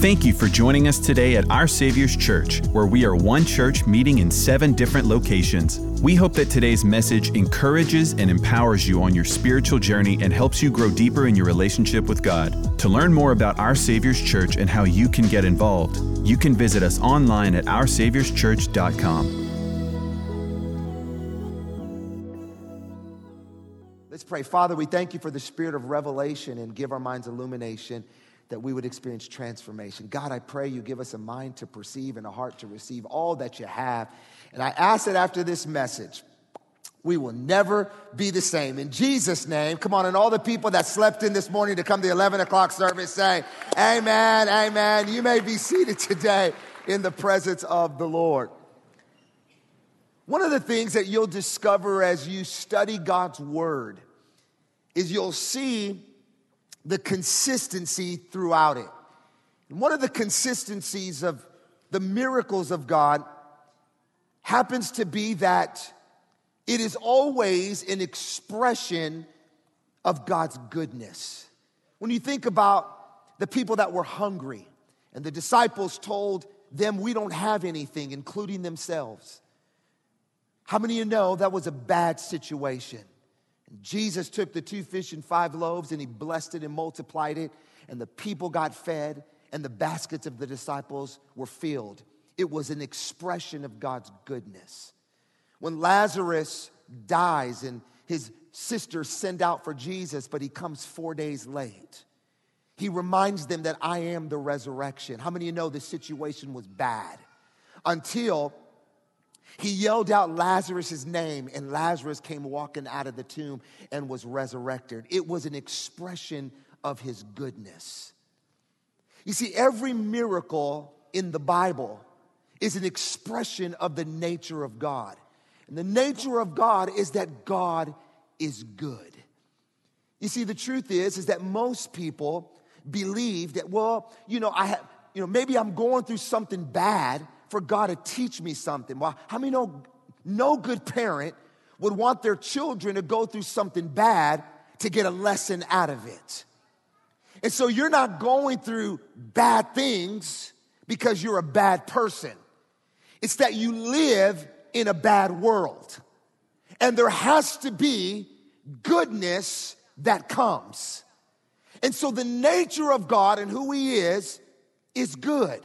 Thank you for joining us today at Our Savior's Church, where we are one church meeting in seven different locations. We hope that today's message encourages and empowers you on your spiritual journey and helps you grow deeper in your relationship with God. To learn more about Our Savior's Church and how you can get involved, you can visit us online at OurSaviour'sChurch.com. Let's pray. Father, we thank you for the spirit of revelation and give our minds illumination that we would experience transformation. God, I pray you give us a mind to perceive and a heart to receive all that you have. And I ask that after this message, we will never be the same. In Jesus' name, come on, and all the people that slept in this morning to come to the 11 o'clock service say, Amen, amen. You may be seated today in the presence of the Lord. One of the things that you'll discover as you study God's word is you'll see the consistency throughout it. And one of the consistencies of the miracles of God happens to be that it is always an expression of God's goodness. When you think about the people that were hungry and the disciples told them, We don't have anything, including themselves. How many of you know that was a bad situation? Jesus took the two fish and five loaves and he blessed it and multiplied it, and the people got fed, and the baskets of the disciples were filled. It was an expression of God's goodness. When Lazarus dies and his sisters send out for Jesus, but he comes four days late, he reminds them that I am the resurrection. How many of you know the situation was bad? Until he yelled out Lazarus' name, and Lazarus came walking out of the tomb and was resurrected. It was an expression of his goodness. You see, every miracle in the Bible is an expression of the nature of God. And the nature of God is that God is good. You see, the truth is, is that most people believe that, well, you know, I have, you know, maybe I'm going through something bad for God to teach me something. Well, how many know no good parent would want their children to go through something bad to get a lesson out of it? And so you're not going through bad things because you're a bad person. It's that you live in a bad world. And there has to be goodness that comes. And so the nature of God and who He is is good.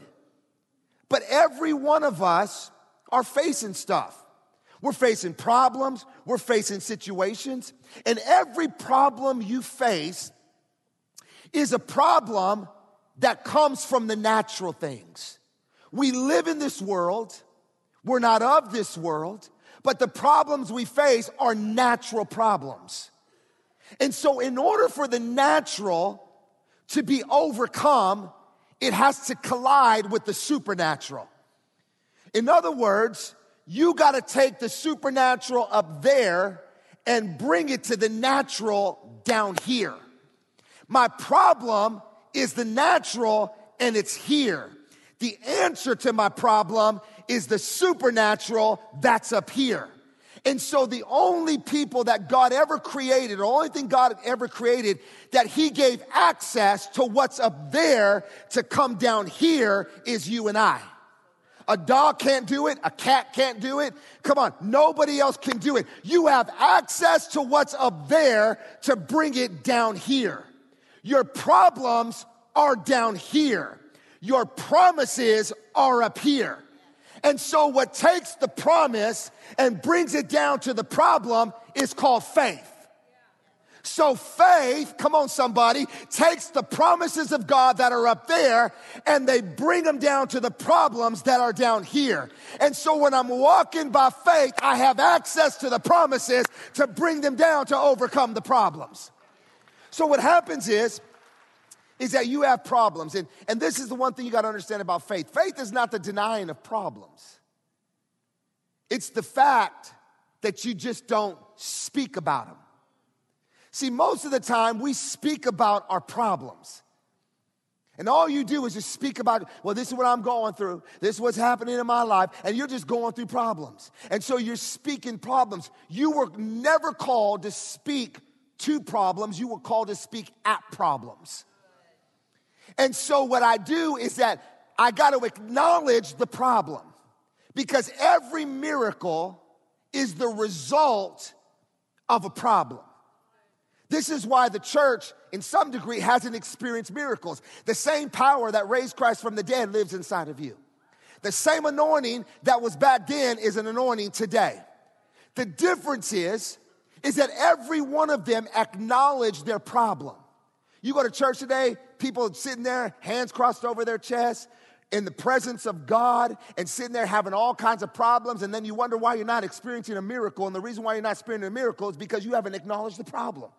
But every one of us are facing stuff. We're facing problems, we're facing situations, and every problem you face is a problem that comes from the natural things. We live in this world, we're not of this world, but the problems we face are natural problems. And so, in order for the natural to be overcome, it has to collide with the supernatural. In other words, you got to take the supernatural up there and bring it to the natural down here. My problem is the natural and it's here. The answer to my problem is the supernatural that's up here. And so the only people that God ever created, the only thing God ever created that he gave access to what's up there to come down here is you and I. A dog can't do it. A cat can't do it. Come on. Nobody else can do it. You have access to what's up there to bring it down here. Your problems are down here. Your promises are up here. And so, what takes the promise and brings it down to the problem is called faith. So, faith, come on, somebody, takes the promises of God that are up there and they bring them down to the problems that are down here. And so, when I'm walking by faith, I have access to the promises to bring them down to overcome the problems. So, what happens is, is that you have problems. And, and this is the one thing you got to understand about faith faith is not the denying of problems, it's the fact that you just don't speak about them. See, most of the time we speak about our problems. And all you do is just speak about, well, this is what I'm going through. This is what's happening in my life. And you're just going through problems. And so you're speaking problems. You were never called to speak to problems, you were called to speak at problems. And so what I do is that I got to acknowledge the problem because every miracle is the result of a problem. This is why the church, in some degree, hasn't experienced miracles. The same power that raised Christ from the dead lives inside of you. The same anointing that was back then is an anointing today. The difference is, is that every one of them acknowledged their problem. You go to church today, people sitting there, hands crossed over their chest, in the presence of God and sitting there having all kinds of problems, and then you wonder why you're not experiencing a miracle. And the reason why you're not experiencing a miracle is because you haven't acknowledged the problem.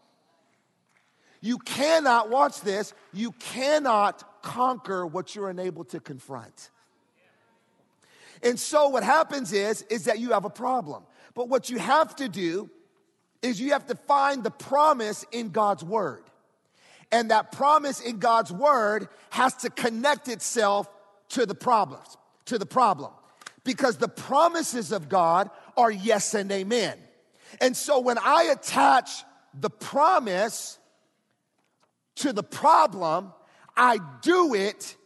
You cannot, watch this, you cannot conquer what you're unable to confront. And so what happens is, is that you have a problem. But what you have to do is you have to find the promise in God's word. And that promise in God's word has to connect itself to the problems, to the problem. Because the promises of God are yes and amen. And so when I attach the promise to the problem, I do it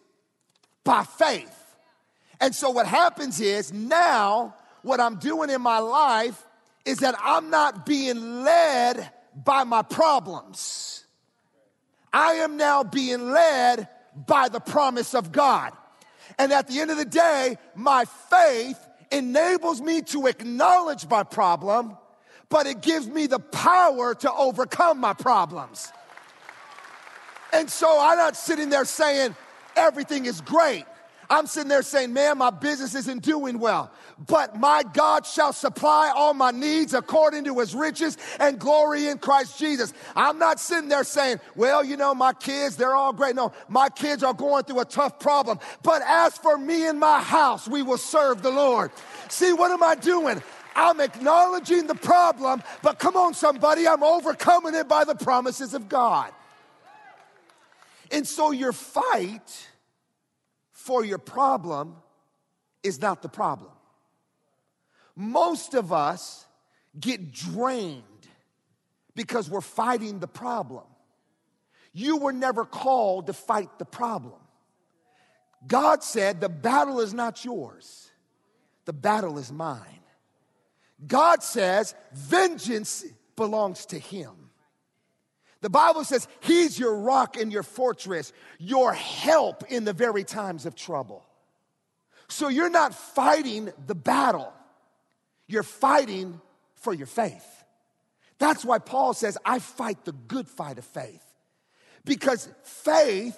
by faith. And so what happens is now what I'm doing in my life is that I'm not being led by my problems. I am now being led by the promise of God. And at the end of the day, my faith enables me to acknowledge my problem, but it gives me the power to overcome my problems. And so I'm not sitting there saying everything is great. I'm sitting there saying, man, my business isn't doing well, but my God shall supply all my needs according to his riches and glory in Christ Jesus. I'm not sitting there saying, well, you know, my kids, they're all great. No, my kids are going through a tough problem, but as for me and my house, we will serve the Lord. See, what am I doing? I'm acknowledging the problem, but come on, somebody, I'm overcoming it by the promises of God. And so your fight for your problem is not the problem. Most of us get drained because we're fighting the problem. You were never called to fight the problem. God said, The battle is not yours, the battle is mine. God says, Vengeance belongs to Him. The Bible says he's your rock and your fortress, your help in the very times of trouble. So you're not fighting the battle, you're fighting for your faith. That's why Paul says, I fight the good fight of faith. Because faith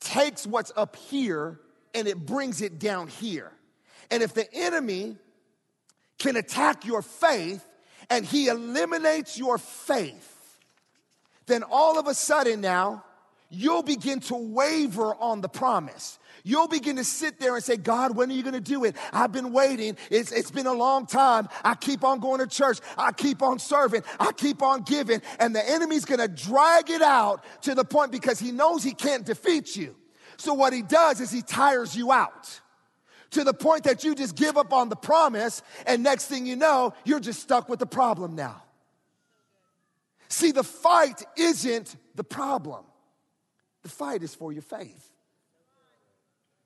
takes what's up here and it brings it down here. And if the enemy can attack your faith and he eliminates your faith, then all of a sudden now, you'll begin to waver on the promise. You'll begin to sit there and say, God, when are you going to do it? I've been waiting. It's, it's been a long time. I keep on going to church. I keep on serving. I keep on giving. And the enemy's going to drag it out to the point because he knows he can't defeat you. So what he does is he tires you out to the point that you just give up on the promise. And next thing you know, you're just stuck with the problem now. See, the fight isn't the problem, the fight is for your faith.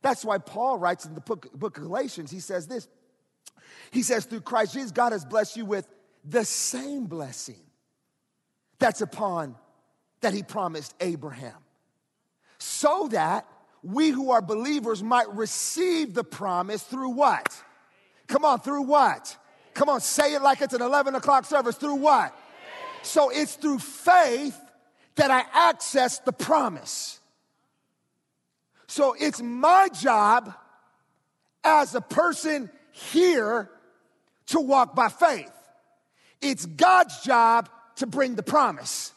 That's why Paul writes in the book, book of Galatians, he says this. He says, through Christ Jesus, God has blessed you with the same blessing that's upon that he promised Abraham. So that we who are believers might receive the promise through what? Come on, through what? Come on, say it like it's an 11 o'clock service. Through what? So it's through faith that I access the promise. So it's my job as a person here to walk by faith. It's God's job to bring the promise.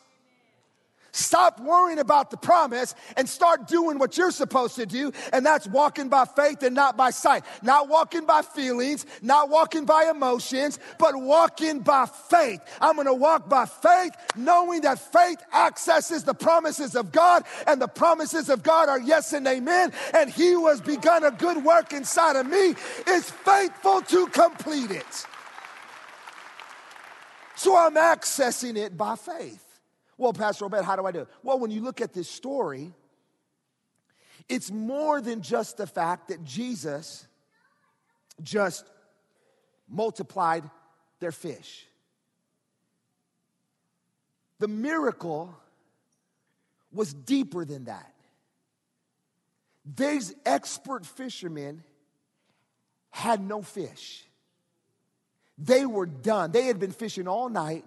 Stop worrying about the promise and start doing what you're supposed to do, and that's walking by faith and not by sight. Not walking by feelings, not walking by emotions, but walking by faith. I'm gonna walk by faith, knowing that faith accesses the promises of God, and the promises of God are yes and amen. And He who has begun a good work inside of me is faithful to complete it. So I'm accessing it by faith. Well, Pastor Obed, how do I do it? Well, when you look at this story, It's more than just the fact that Jesus just multiplied their fish. The miracle was deeper than that. These expert fishermen had no fish. They were done. They had been fishing all night,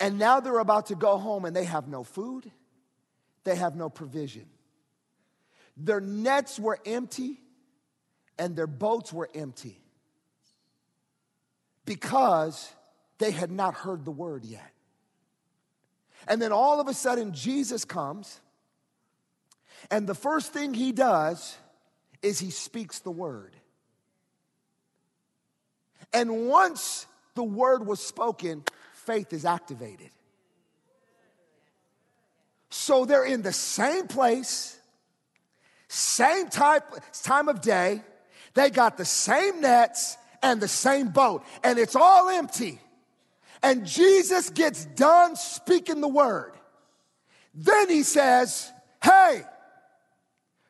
and now they're about to go home and they have no food, they have no provision. Their nets were empty and their boats were empty because they had not heard the word yet. And then all of a sudden, Jesus comes, and the first thing he does is he speaks the word. And once the word was spoken, faith is activated. So they're in the same place, same type, time of day. They got the same nets and the same boat, and it's all empty. And Jesus gets done speaking the word. Then he says, Hey,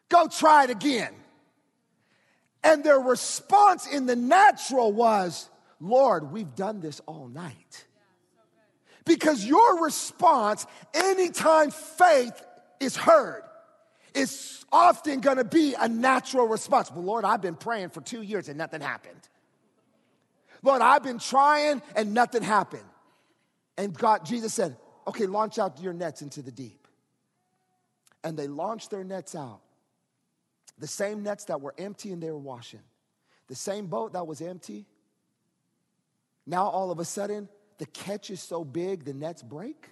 go try it again. And their response in the natural was, Lord, we've done this all night. Because your response, anytime faith is heard, is often gonna be a natural response. Well, Lord, I've been praying for two years and nothing happened. Lord, I've been trying and nothing happened. And God, Jesus said, okay, launch out your nets into the deep. And they launched their nets out. The same nets that were empty and they were washing. The same boat that was empty. Now all of a sudden, the catch is so big, the nets break.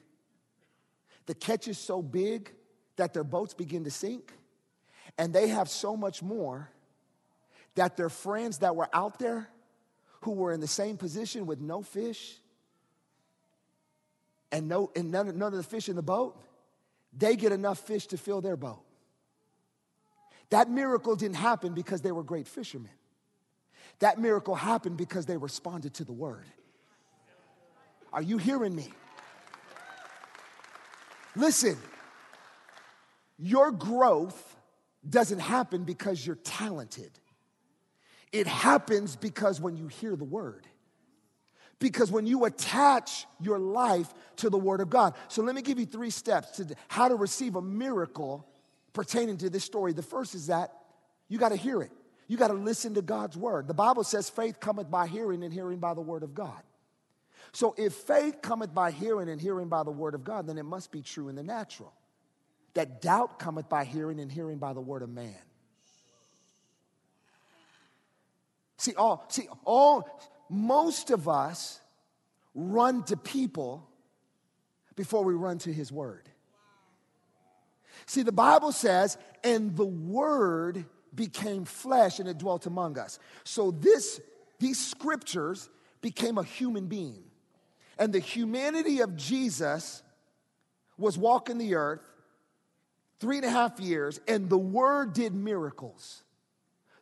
The catch is so big that their boats begin to sink. And they have so much more that their friends that were out there who were in the same position with no fish and, no, and none, none of the fish in the boat, they get enough fish to fill their boat. That miracle didn't happen because they were great fishermen. That miracle happened because they responded to the word. Are you hearing me? Listen, your growth doesn't happen because you're talented. It happens because when you hear the word. Because when you attach your life to the word of God. So let me give you three steps to how to receive a miracle pertaining to this story. The first is that you got to hear it. You got to listen to God's word. The Bible says faith cometh by hearing and hearing by the word of God. So if faith cometh by hearing and hearing by the word of God, then it must be true in the natural. That doubt cometh by hearing and hearing by the word of man. See, all, see, all, most of us run to people before we run to his word. See, the Bible says, and the word became flesh and it dwelt among us. So this, these scriptures became a human being. And the humanity of Jesus was walking the earth three and a half years, and the word did miracles.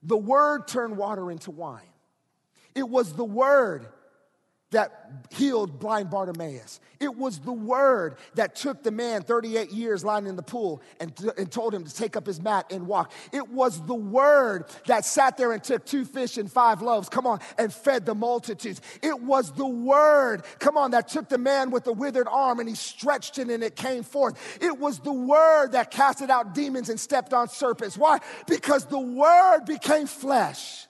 The word turned water into wine. It was the word that healed blind Bartimaeus. It was the word that took the man 38 years lying in the pool and, and told him to take up his mat and walk. It was the word that sat there and took two fish and five loaves, come on, and fed the multitudes. It was the word, come on, that took the man with the withered arm and he stretched it and it came forth. It was the word that casted out demons and stepped on serpents. Why? Because the word became flesh.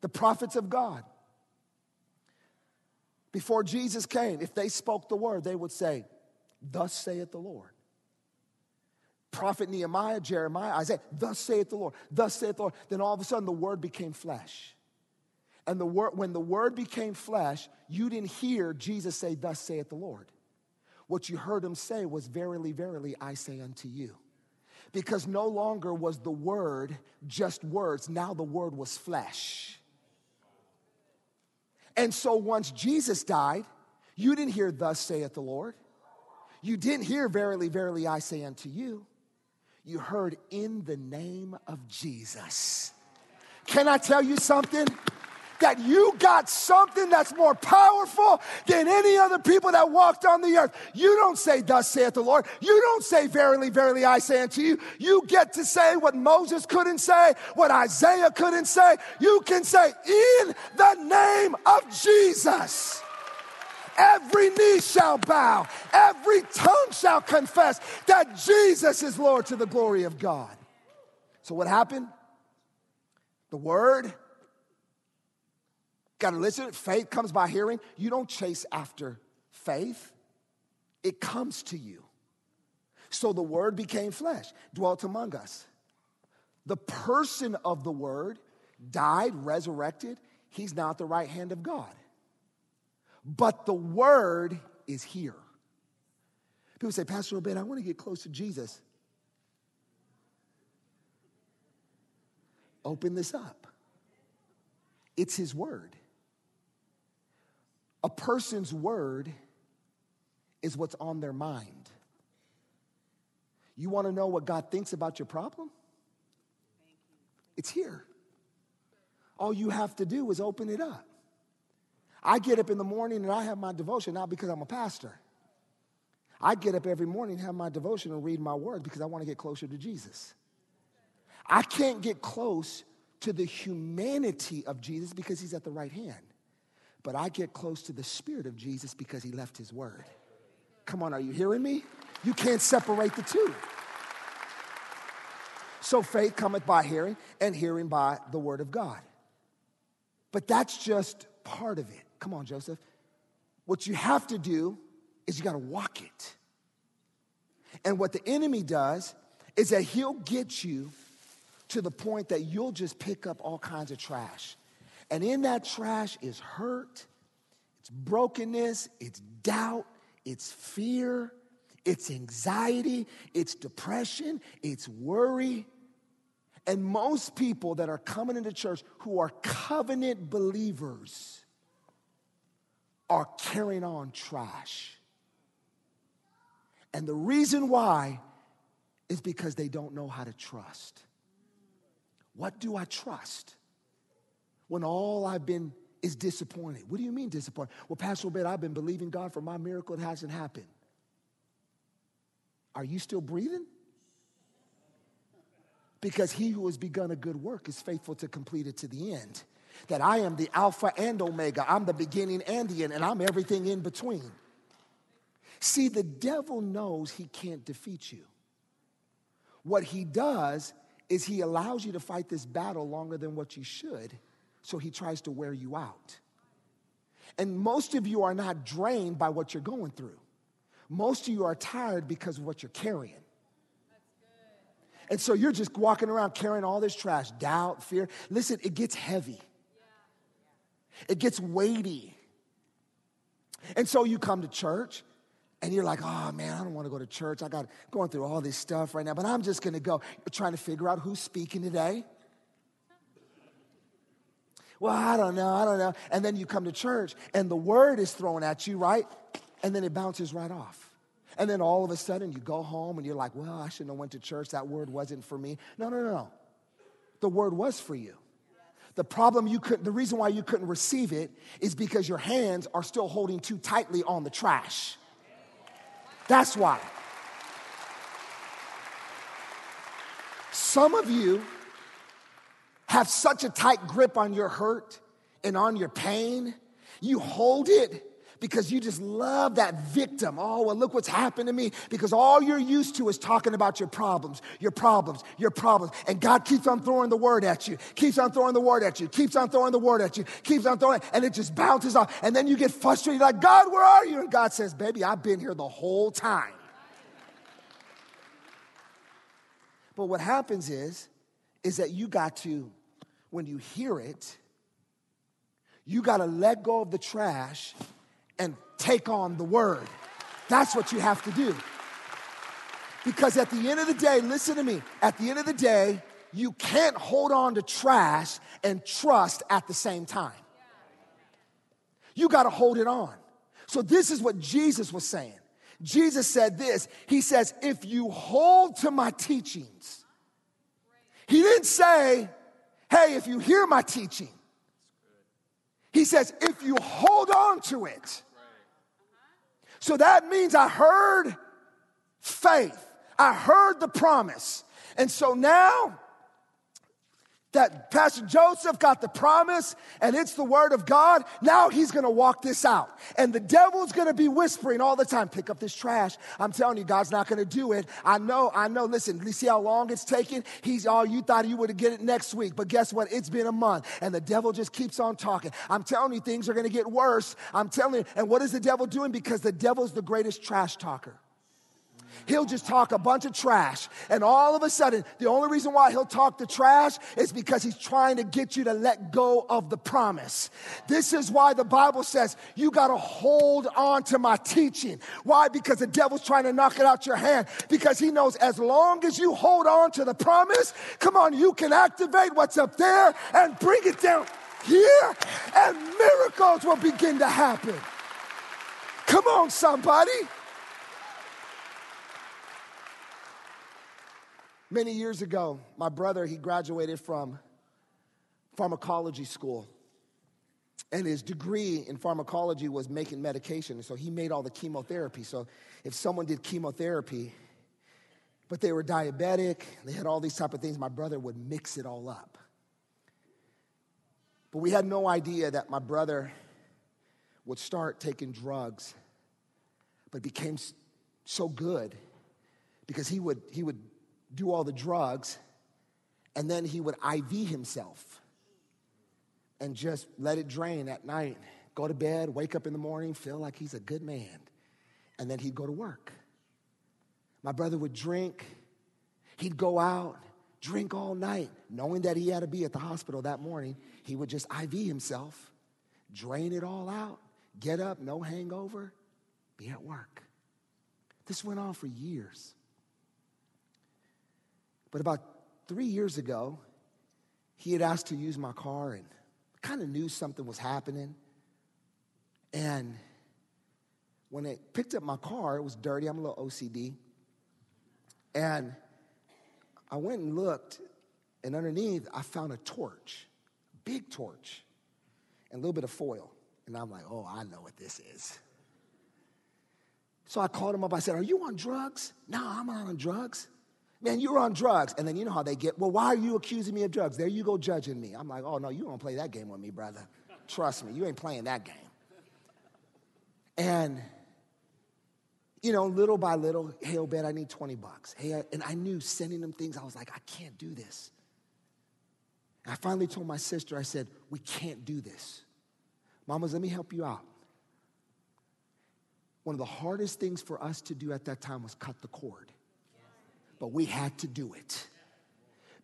The prophets of God before Jesus came, if they spoke the word, they would say, Thus saith the Lord. Prophet Nehemiah, Jeremiah, Isaiah, Thus saith the Lord, thus saith the Lord. Then all of a sudden the word became flesh. And the word, when the word became flesh, you didn't hear Jesus say, Thus saith the Lord. What you heard him say was, Verily, verily, I say unto you. Because no longer was the word just words, now the word was flesh. And so once Jesus died, you didn't hear, Thus saith the Lord. You didn't hear, Verily, verily, I say unto you. You heard, In the name of Jesus. Can I tell you something? That you got something that's more powerful than any other people that walked on the earth. You don't say, Thus saith the Lord. You don't say, Verily, verily, I say unto you. You get to say what Moses couldn't say, what Isaiah couldn't say. You can say, In the name of Jesus. Every knee shall bow, every tongue shall confess that Jesus is Lord to the glory of God. So, what happened? The word, got to listen. Faith comes by hearing. You don't chase after faith, it comes to you. So the word became flesh, dwelt among us. The person of the word died, resurrected. He's now at the right hand of God but the word is here. People say, Pastor Obed, I want to get close to Jesus. Open this up. It's his word. A person's word is what's on their mind. You want to know what God thinks about your problem? It's here. All you have to do is open it up. I get up in the morning and I have my devotion, not because I'm a pastor. I get up every morning and have my devotion and read my word because I want to get closer to Jesus. I can't get close to the humanity of Jesus because he's at the right hand. But I get close to the spirit of Jesus because he left his word. Come on, are you hearing me? You can't separate the two. So faith cometh by hearing, and hearing by the word of God. But that's just part of it. Come on, Joseph. What you have to do is you got to walk it. And what the enemy does is that he'll get you to the point that you'll just pick up all kinds of trash. And in that trash is hurt, it's brokenness, it's doubt, it's fear, it's anxiety, it's depression, it's worry. And most people that are coming into church who are covenant believers are carrying on trash. And the reason why is because they don't know how to trust. What do I trust when all I've been is disappointed? What do you mean disappointed? Well, Pastor Obed, I've been believing God for my miracle, it hasn't happened. Are you still breathing? Because he who has begun a good work is faithful to complete it to the end that I am the Alpha and Omega. I'm the beginning and the end, and I'm everything in between. See, the devil knows he can't defeat you. What he does is he allows you to fight this battle longer than what you should, so he tries to wear you out. And most of you are not drained by what you're going through. Most of you are tired because of what you're carrying. And so you're just walking around carrying all this trash, doubt, fear. Listen, it gets heavy. It gets weighty. And so you come to church and you're like, oh man, I don't want to go to church. I got going through all this stuff right now, but I'm just going to go. You're trying to figure out who's speaking today. Well, I don't know, I don't know. And then you come to church and the word is thrown at you, right? And then it bounces right off. And then all of a sudden you go home and you're like, well, I shouldn't have went to church. That word wasn't for me. No, no, no, no. The word was for you. The problem you couldn't, the reason why you couldn't receive it is because your hands are still holding too tightly on the trash. That's why. Some of you have such a tight grip on your hurt and on your pain, you hold it because you just love that victim. Oh, well, look what's happened to me. Because all you're used to is talking about your problems, your problems, your problems. And God keeps on throwing the word at you, keeps on throwing the word at you, keeps on throwing the word at you, keeps on throwing, and it just bounces off. And then you get frustrated, like, God, where are you? And God says, Baby, I've been here the whole time. But what happens is, is that you got to, when you hear it, you got to let go of the trash and take on the word. That's what you have to do. Because at the end of the day, listen to me, at the end of the day, you can't hold on to trash and trust at the same time. You got to hold it on. So, this is what Jesus was saying. Jesus said this He says, If you hold to my teachings, He didn't say, Hey, if you hear my teaching, He says, if you hold on to it. So that means I heard faith, I heard the promise. And so now that Pastor Joseph got the promise and it's the word of God. Now he's gonna walk this out. And the devil's gonna be whispering all the time, pick up this trash. I'm telling you, God's not gonna do it. I know, I know. Listen, you see how long it's taking? He's, oh, you thought you would get it next week. But guess what? It's been a month and the devil just keeps on talking. I'm telling you, things are gonna get worse. I'm telling you. And what is the devil doing? Because the devil's the greatest trash talker. He'll just talk a bunch of trash. And all of a sudden, the only reason why he'll talk the trash is because he's trying to get you to let go of the promise. This is why the Bible says you got to hold on to my teaching. Why? Because the devil's trying to knock it out your hand. Because he knows as long as you hold on to the promise, come on, you can activate what's up there and bring it down here, and miracles will begin to happen. Come on, somebody. Many years ago, my brother, he graduated from pharmacology school. And his degree in pharmacology was making medication. So he made all the chemotherapy. So if someone did chemotherapy, but they were diabetic, they had all these type of things, my brother would mix it all up. But we had no idea that my brother would start taking drugs, but became so good because he would, he would do all the drugs, and then he would IV himself and just let it drain at night. Go to bed, wake up in the morning, feel like he's a good man, and then he'd go to work. My brother would drink, he'd go out, drink all night, knowing that he had to be at the hospital that morning. He would just IV himself, drain it all out, get up, no hangover, be at work. This went on for years. But about three years ago, he had asked to use my car and kind of knew something was happening. And when I picked up my car, it was dirty. I'm a little OCD. And I went and looked, and underneath, I found a torch, big torch, and a little bit of foil. And I'm like, oh, I know what this is. So I called him up. I said, Are you on drugs? No, I'm not on drugs man, you're on drugs. And then you know how they get, well, why are you accusing me of drugs? There you go judging me. I'm like, oh, no, you don't play that game with me, brother. Trust me, you ain't playing that game. And, you know, little by little, hey, Obed, I need 20 bucks. Hey, and I knew sending them things, I was like, I can't do this. And I finally told my sister, I said, we can't do this. Mamas, let me help you out. One of the hardest things for us to do at that time was cut the cord but we had to do it.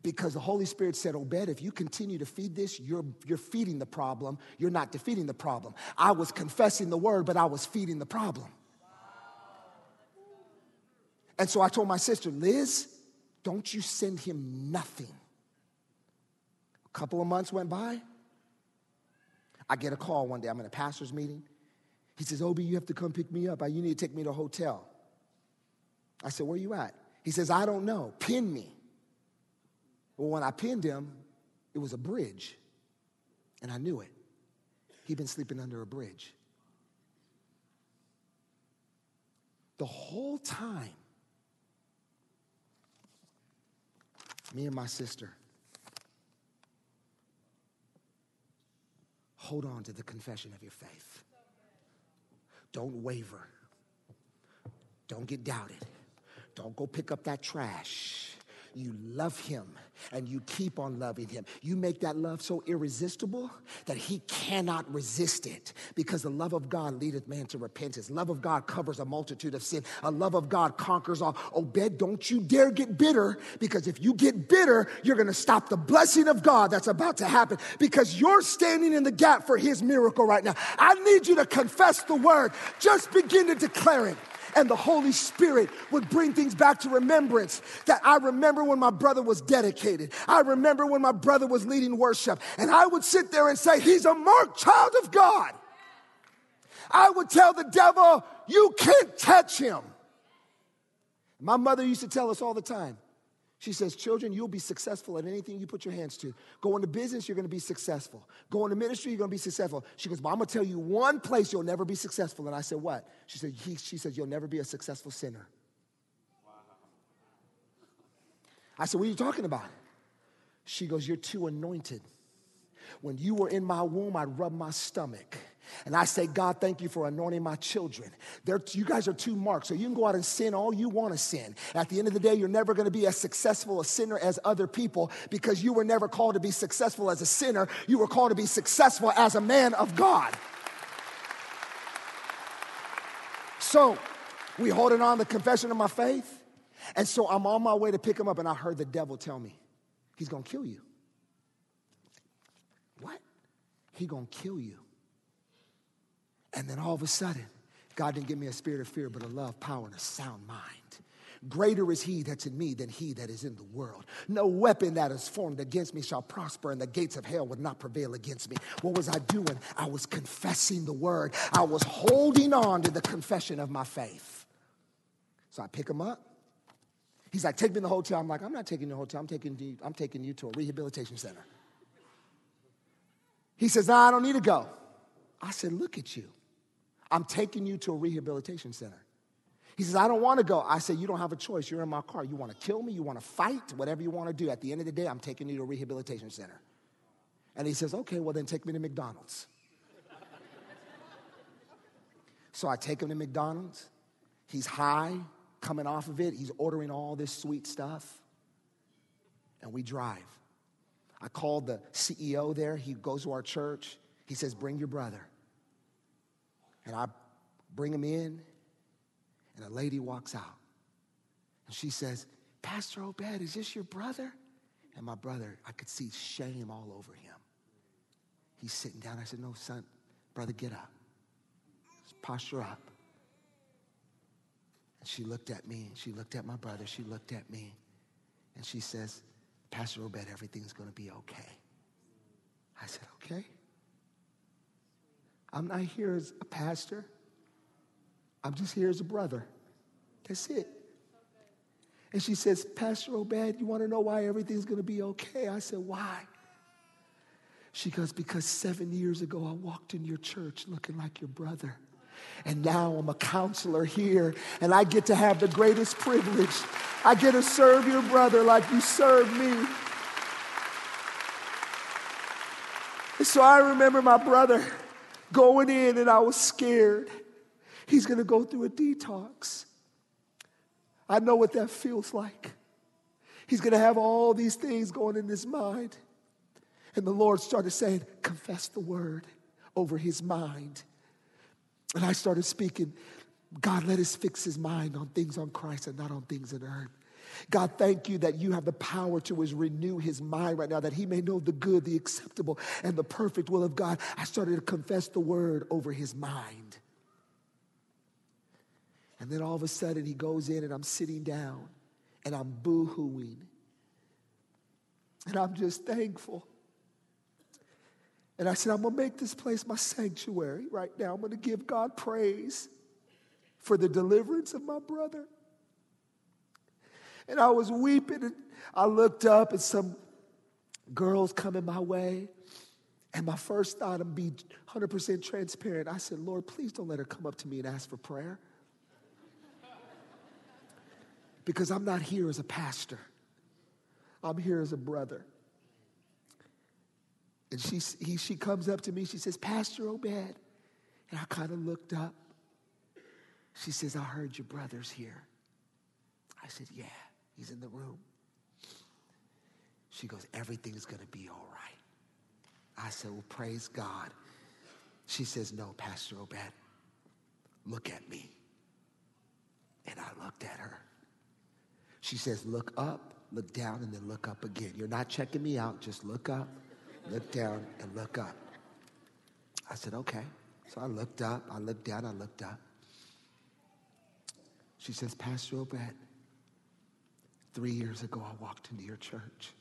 Because the Holy Spirit said, Obed, if you continue to feed this, you're, you're feeding the problem. You're not defeating the problem. I was confessing the word, but I was feeding the problem. And so I told my sister, Liz, don't you send him nothing. A couple of months went by. I get a call one day. I'm in a pastor's meeting. He says, Obi, you have to come pick me up. You need to take me to a hotel. I said, Where are you at? He says, I don't know. Pin me. Well, when I pinned him, it was a bridge. And I knew it. He'd been sleeping under a bridge. The whole time, me and my sister, hold on to the confession of your faith. Don't waver. Don't get doubted. Don't go pick up that trash. You love him and you keep on loving him. You make that love so irresistible that he cannot resist it because the love of God leadeth man to repentance. Love of God covers a multitude of sin. A love of God conquers all. Obed, don't you dare get bitter because if you get bitter, you're going to stop the blessing of God that's about to happen because you're standing in the gap for his miracle right now. I need you to confess the word. Just begin to declare it and the Holy Spirit would bring things back to remembrance. That I remember when my brother was dedicated. I remember when my brother was leading worship. And I would sit there and say, He's a marked child of God. I would tell the devil, You can't touch him. My mother used to tell us all the time, She says, Children, you'll be successful at anything you put your hands to. Go into business, you're going to be successful. Go into ministry, you're going to be successful. She goes, But I'm going to tell you one place you'll never be successful. And I said, What? She said, he, She says, You'll never be a successful sinner. I said, What are you talking about? She goes, You're too anointed. When you were in my womb, I'd rub my stomach. And I say, God, thank you for anointing my children. They're, you guys are too marked, so you can go out and sin all you want to sin. At the end of the day, you're never going to be as successful a sinner as other people because you were never called to be successful as a sinner. You were called to be successful as a man of God. So we holding on the confession of my faith. And so I'm on my way to pick him up, and I heard the devil tell me, he's going to kill you. What? He going to kill you. And then all of a sudden, God didn't give me a spirit of fear, but a love, power, and a sound mind. Greater is he that's in me than he that is in the world. No weapon that is formed against me shall prosper, and the gates of hell would not prevail against me. What was I doing? I was confessing the word. I was holding on to the confession of my faith. So I pick him up. He's like, take me to the hotel. I'm like, I'm not taking you to the hotel. I'm taking you, I'm taking you to a rehabilitation center. He says, I don't need to go. I said, look at you. I'm taking you to a rehabilitation center. He says, I don't want to go. I said, You don't have a choice. You're in my car. You want to kill me? You want to fight? Whatever you want to do. At the end of the day, I'm taking you to a rehabilitation center. And he says, Okay, well, then take me to McDonald's. so I take him to McDonald's. He's high, coming off of it. He's ordering all this sweet stuff. And we drive. I called the CEO there. He goes to our church. He says, Bring your brother. And I bring him in and a lady walks out. And she says, Pastor Obed, is this your brother? And my brother, I could see shame all over him. He's sitting down. I said, No, son, brother, get up. Just posture up. And she looked at me. She looked at my brother. She looked at me. And she says, Pastor Obed, everything's to be okay. I said, Okay. I'm not here as a pastor. I'm just here as a brother. That's it. And she says, Pastor Obed, you want to know why everything's going to be okay? I said, Why? She goes, Because seven years ago I walked in your church looking like your brother. And now I'm a counselor here, and I get to have the greatest privilege. I get to serve your brother like you serve me. And so I remember my brother going in, and I was scared. He's going to go through a detox. I know what that feels like. He's going to have all these things going in his mind. And the Lord started saying, Confess the word over his mind. And I started speaking, God, let us fix his mind on things on Christ and not on things in earth. God, thank you that you have the power to renew his mind right now, that he may know the good, the acceptable, and the perfect will of God. I started to confess the word over his mind. And then all of a sudden he goes in and I'm sitting down and I'm boo hooing. And I'm just thankful. And I said, I'm going to make this place my sanctuary right now. I'm going to give God praise for the deliverance of my brother. And I was weeping and I looked up and some girls coming my way. And my first thought, I'm be 100% transparent. I said, Lord, please don't let her come up to me and ask for prayer because I'm not here as a pastor, I'm here as a brother. And she, he, she comes up to me, she says, Pastor Obed. And I kind of looked up. She says, I heard your brother's here. I said, Yeah, he's in the room. She goes, Everything's going to be all right. I said, Well, praise God. She says, No, Pastor Obed, look at me. And I looked at her. She says, look up, look down, and then look up again. You're not checking me out. Just look up, look down, and look up. I said, okay. So I looked up, I looked down, I looked up. She says, Pastor Obed, three years ago I walked into your church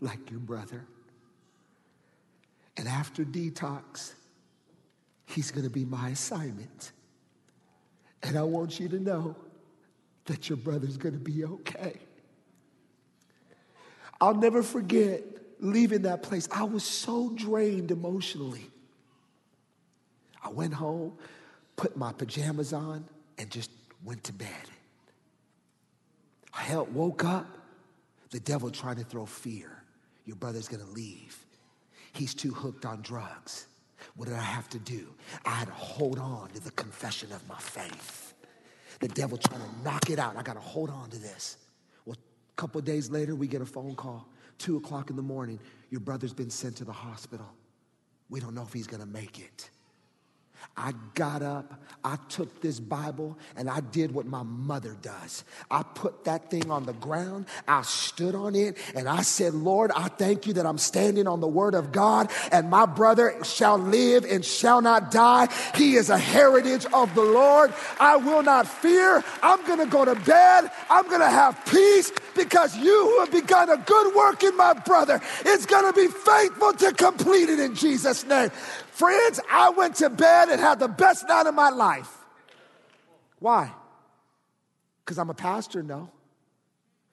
like your brother. And after detox, he's going to be my assignment. And I want you to know that your brother's going to be okay. I'll never forget leaving that place. I was so drained emotionally. I went home, put my pajamas on, and just went to bed. I woke up, the devil trying to throw fear. Your brother's gonna leave. He's too hooked on drugs. What did I have to do? I had to hold on to the confession of my faith. The devil trying to knock it out. I got to hold on to this. Well, a couple days later, we get a phone call, two o'clock in the morning. Your brother's been sent to the hospital. We don't know if he's to make it. I got up, I took this Bible, and I did what my mother does. I put that thing on the ground, I stood on it, and I said, Lord, I thank you that I'm standing on the word of God, and my brother shall live and shall not die. He is a heritage of the Lord. I will not fear. I'm gonna go to bed, I'm gonna have peace because you who have begun a good work in my brother is gonna be faithful to complete it in Jesus' name. Friends, I went to bed and had the best night of my life. Why? Because I'm a pastor? No.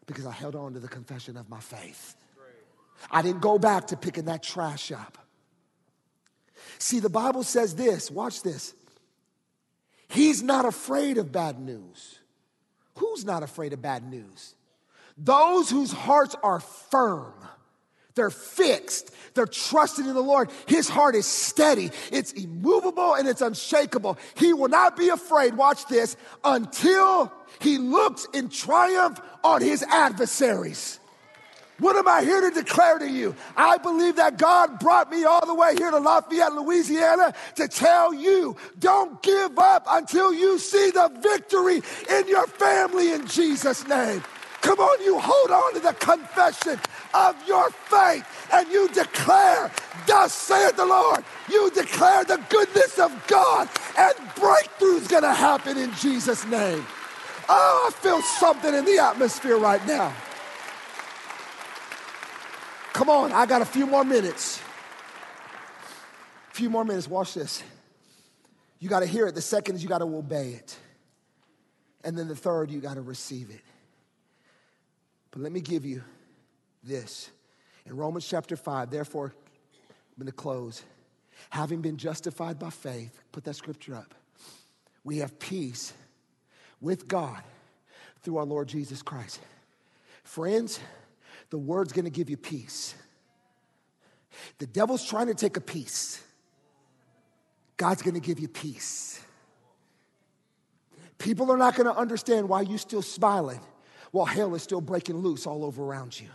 Because I held on to the confession of my faith. I didn't go back to picking that trash up. See, the Bible says this watch this. He's not afraid of bad news. Who's not afraid of bad news? Those whose hearts are firm they're fixed. They're trusting in the Lord. His heart is steady. It's immovable and it's unshakable. He will not be afraid, watch this, until he looks in triumph on his adversaries. What am I here to declare to you? I believe that God brought me all the way here to Lafayette, Louisiana to tell you don't give up until you see the victory in your family in Jesus' name. Come on, you hold on to the confession of your faith and you declare, Thus saith the Lord. You declare the goodness of God and breakthrough's gonna happen in Jesus' name. Oh, I feel something in the atmosphere right now. Come on, I got a few more minutes. A few more minutes. Watch this. You got to hear it. The second is you got to obey it. And then the third, you got to receive it. But let me give you this. In Romans chapter 5, therefore, I'm going to close. Having been justified by faith, put that scripture up. We have peace with God through our Lord Jesus Christ. Friends, the word's going to give you peace. The devil's trying to take a piece. God's going to give you peace. People are not going to understand why you're still smiling while hell is still breaking loose all over around you.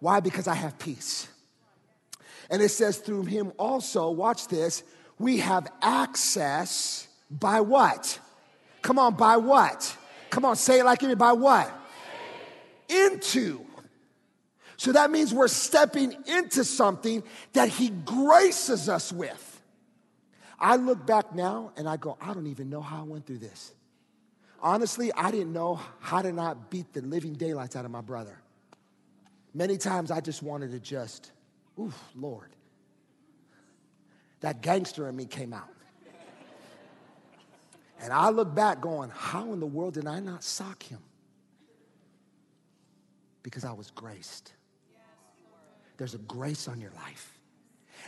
Why? Because I have peace. And it says, through him also, watch this, we have access by what? Come on, by what? Come on, say it like me, by what? Into. So that means we're stepping into something that he graces us with. I look back now and I go, I don't even know how I went through this. Honestly, I didn't know how to not beat the living daylights out of my brother. Many times I just wanted to just, oof, Lord. That gangster in me came out. And I look back going, how in the world did I not sock him? Because I was graced. There's a grace on your life.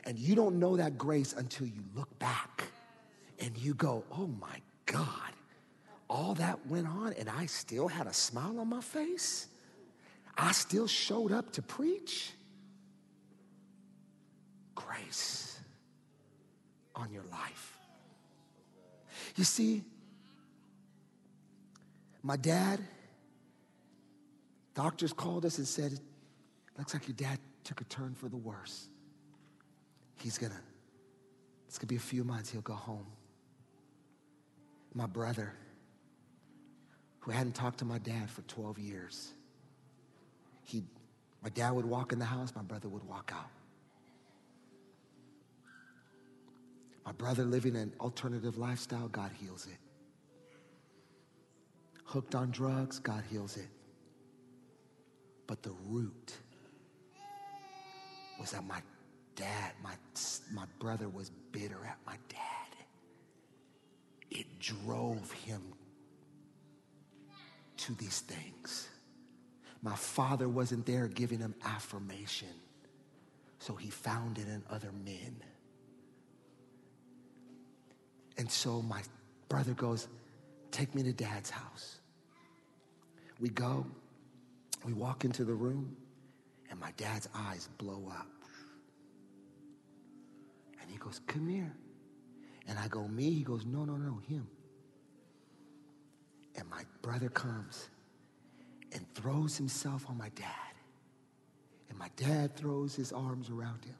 And you don't know that grace until you look back and you go, oh my God, all that went on and I still had a smile on my face? I still showed up to preach? Grace on your life. You see, my dad, doctors called us and said, looks like your dad took a turn for the worse. He's gonna, it's gonna be a few months, he'll go home. My brother, who hadn't talked to my dad for 12 years. He, my dad would walk in the house, my brother would walk out. My brother living an alternative lifestyle, God heals it. Hooked on drugs, God heals it. But the root was that my dad, my, my brother was bitter at my dad. It drove him to these things. My father wasn't there giving him affirmation, so he found it in other men. And so my brother goes, Take me to dad's house. We go, we walk into the room, and my dad's eyes blow up. And he goes, Come here. And I go, Me? He goes, No, no, no, him. And my brother comes and throws himself on my dad. And my dad throws his arms around him.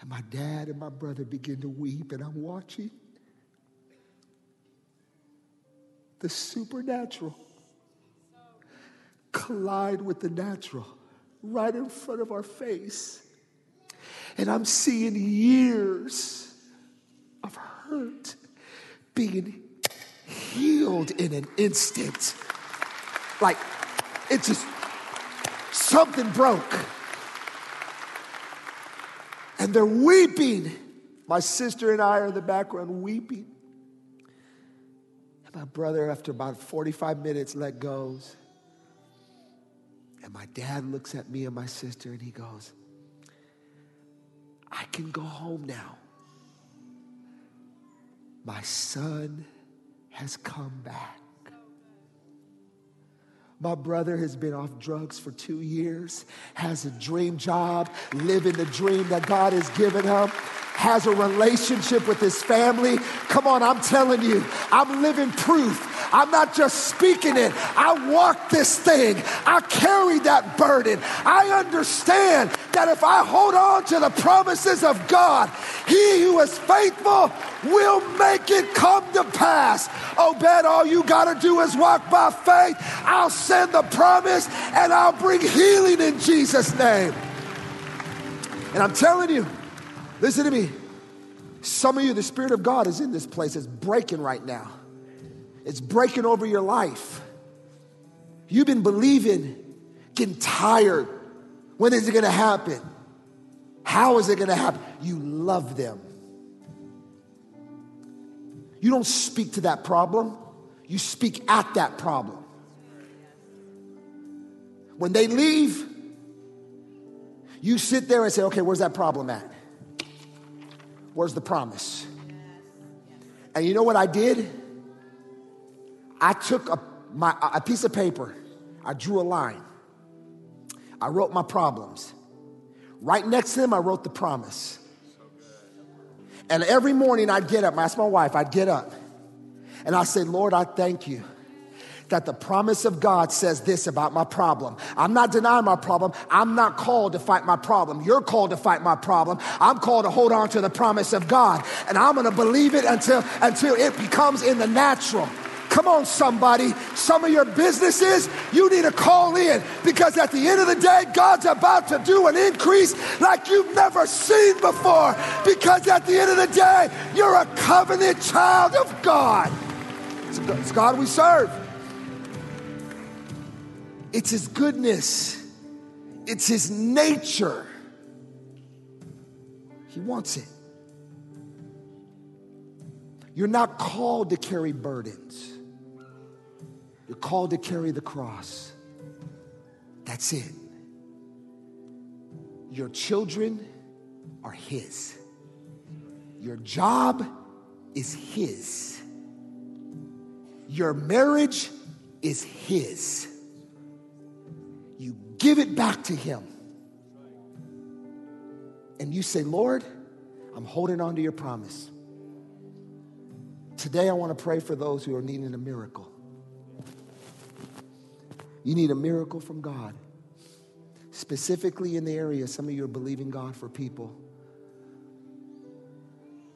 And my dad and my brother begin to weep, and I'm watching. The supernatural collide with the natural right in front of our face. And I'm seeing years of hurt being healed in an instant. Like it just, something broke. And they're weeping. My sister and I are in the background weeping. And my brother, after about 45 minutes, let goes. And my dad looks at me and my sister and he goes, I can go home now. My son has come back. My brother has been off drugs for two years, has a dream job, living the dream that God has given him, has a relationship with his family. Come on, I'm telling you, I'm living proof. I'm not just speaking it, I walk this thing. I carry that burden. I understand that if I hold on to the promises of God, he who is faithful will make it come to pass. Oh, Obed, all you got to do is walk by faith. I'll send the promise and I'll bring healing in Jesus' name. And I'm telling you, listen to me. Some of you, the Spirit of God is in this place. It's breaking right now, it's breaking over your life. You've been believing, getting tired. When is it going to happen? How is it going to happen? You love them. You don't speak to that problem, you speak at that problem. When they leave, you sit there and say, okay, where's that problem at? Where's the promise? And you know what I did? I took a, my, a piece of paper, I drew a line, I wrote my problems. Right next to them, I wrote the promise. And every morning I'd get up, I asked my wife, I'd get up and I say, Lord, I thank you that the promise of God says this about my problem. I'm not denying my problem. I'm not called to fight my problem. You're called to fight my problem. I'm called to hold on to the promise of God. And I'm going to believe it until, until it becomes in the natural. Come on, somebody. Some of your businesses, you need to call in because at the end of the day, God's about to do an increase like you've never seen before. Because at the end of the day, you're a covenant child of God. It's God we serve. It's His goodness, it's His nature. He wants it. You're not called to carry burdens. You're called to carry the cross. That's it. Your children are His. Your job is His. Your marriage is His. You give it back to Him. And you say, Lord, I'm holding on to your promise. Today, I want to pray for those who are needing a miracle. You need a miracle from God. Specifically in the area, some of you are believing God for people.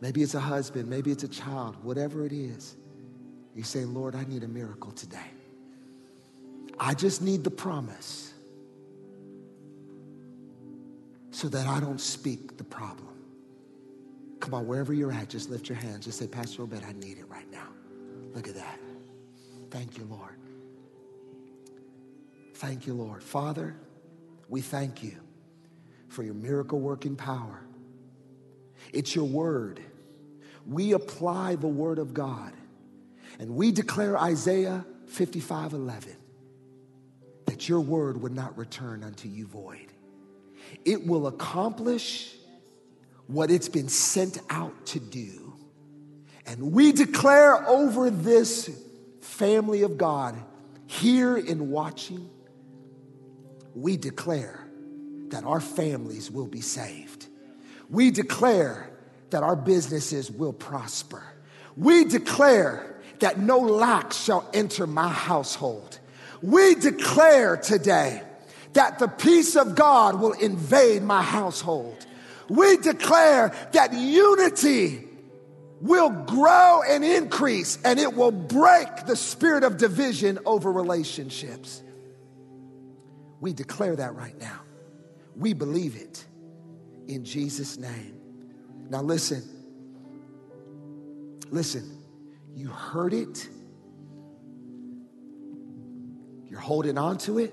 Maybe it's a husband, maybe it's a child, whatever it is. You say, Lord, I need a miracle today. I just need the promise so that I don't speak the problem. Come on, wherever you're at, just lift your hands. Just say, Pastor Obed, I need it right now. Look at that. Thank you, Lord. Thank you, Lord. Father, we thank you for your miracle working power. It's your word. We apply the word of God and we declare Isaiah 55 11 that your word would not return unto you void. It will accomplish what it's been sent out to do. And we declare over this family of God here in watching, we declare that our families will be saved. We declare that our businesses will prosper. We declare that no lack shall enter my household. We declare today that the peace of God will invade my household. We declare that unity will grow and increase and it will break the spirit of division over relationships. We declare that right now. We believe it in Jesus' name. Now, listen. Listen. You heard it. You're holding on to it.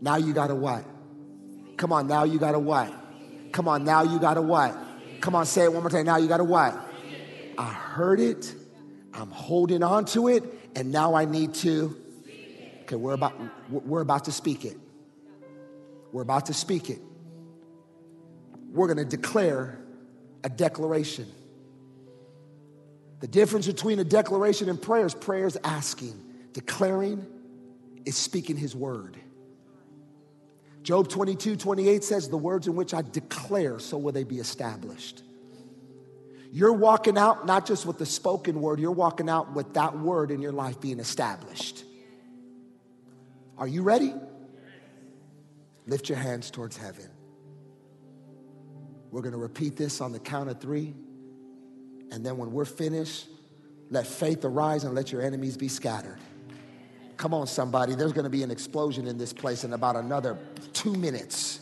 Now you got to what? Come on, now you got to what? Come on, now you got to what? Come on, say it one more time. Now you got to what? I heard it. I'm holding on to it. And now I need to. Okay, we're about, we're about to speak it. We're about to speak it. We're going to declare a declaration. The difference between a declaration and prayer is asking, declaring is speaking his word. Job 22, 28 says, The words in which I declare, so will they be established. You're walking out not just with the spoken word, you're walking out with that word in your life being established. Are you ready? Lift your hands towards heaven. We're going to repeat this on the count of three. And then when we're finished, let faith arise and let your enemies be scattered. Come on, somebody. There's going to be an explosion in this place in about another two minutes.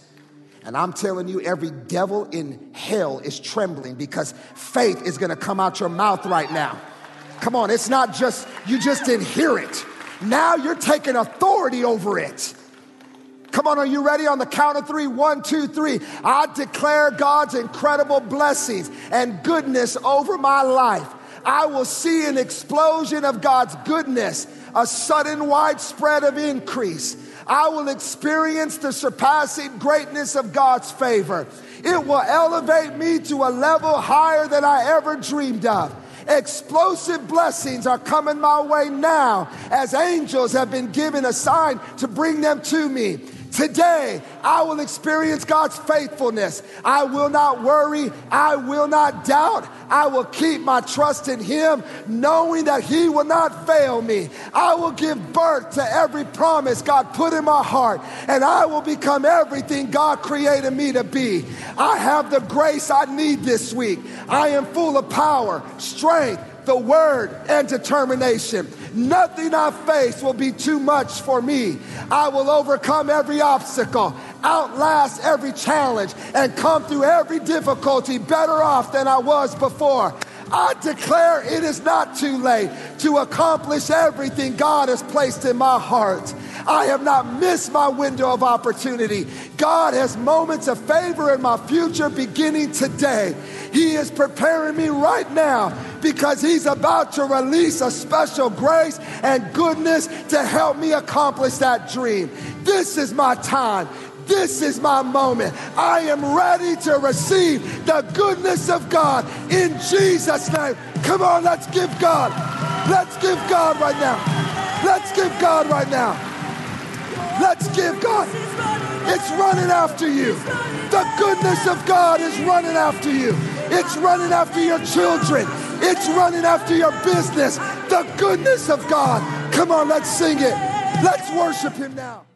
And I'm telling you, every devil in hell is trembling because faith is going to come out your mouth right now. Come on, it's not just, you just didn't hear it. Now you're taking authority over it. Come on, are you ready on the count of three? One, two, three. I declare God's incredible blessings and goodness over my life. I will see an explosion of God's goodness, a sudden widespread of increase. I will experience the surpassing greatness of God's favor. It will elevate me to a level higher than I ever dreamed of. Explosive blessings are coming my way now as angels have been given a sign to bring them to me. Today, I will experience God's faithfulness. I will not worry. I will not doubt. I will keep my trust in Him, knowing that He will not fail me. I will give birth to every promise God put in my heart, and I will become everything God created me to be. I have the grace I need this week. I am full of power, strength, the word, and determination. Nothing I face will be too much for me. I will overcome every obstacle, outlast every challenge, and come through every difficulty better off than I was before. I declare it is not too late to accomplish everything God has placed in my heart. I have not missed my window of opportunity. God has moments of favor in my future beginning today. He is preparing me right now because He's about to release a special grace and goodness to help me accomplish that dream. This is my time. This is my moment. I am ready to receive the goodness of God in Jesus' name. Come on, let's give God. Let's give God right now. Let's give God right now. Let's give God. It's running after you. The goodness of God is running after you. It's running after your children. It's running after your business. The goodness of God. Come on, let's sing it. Let's worship Him now.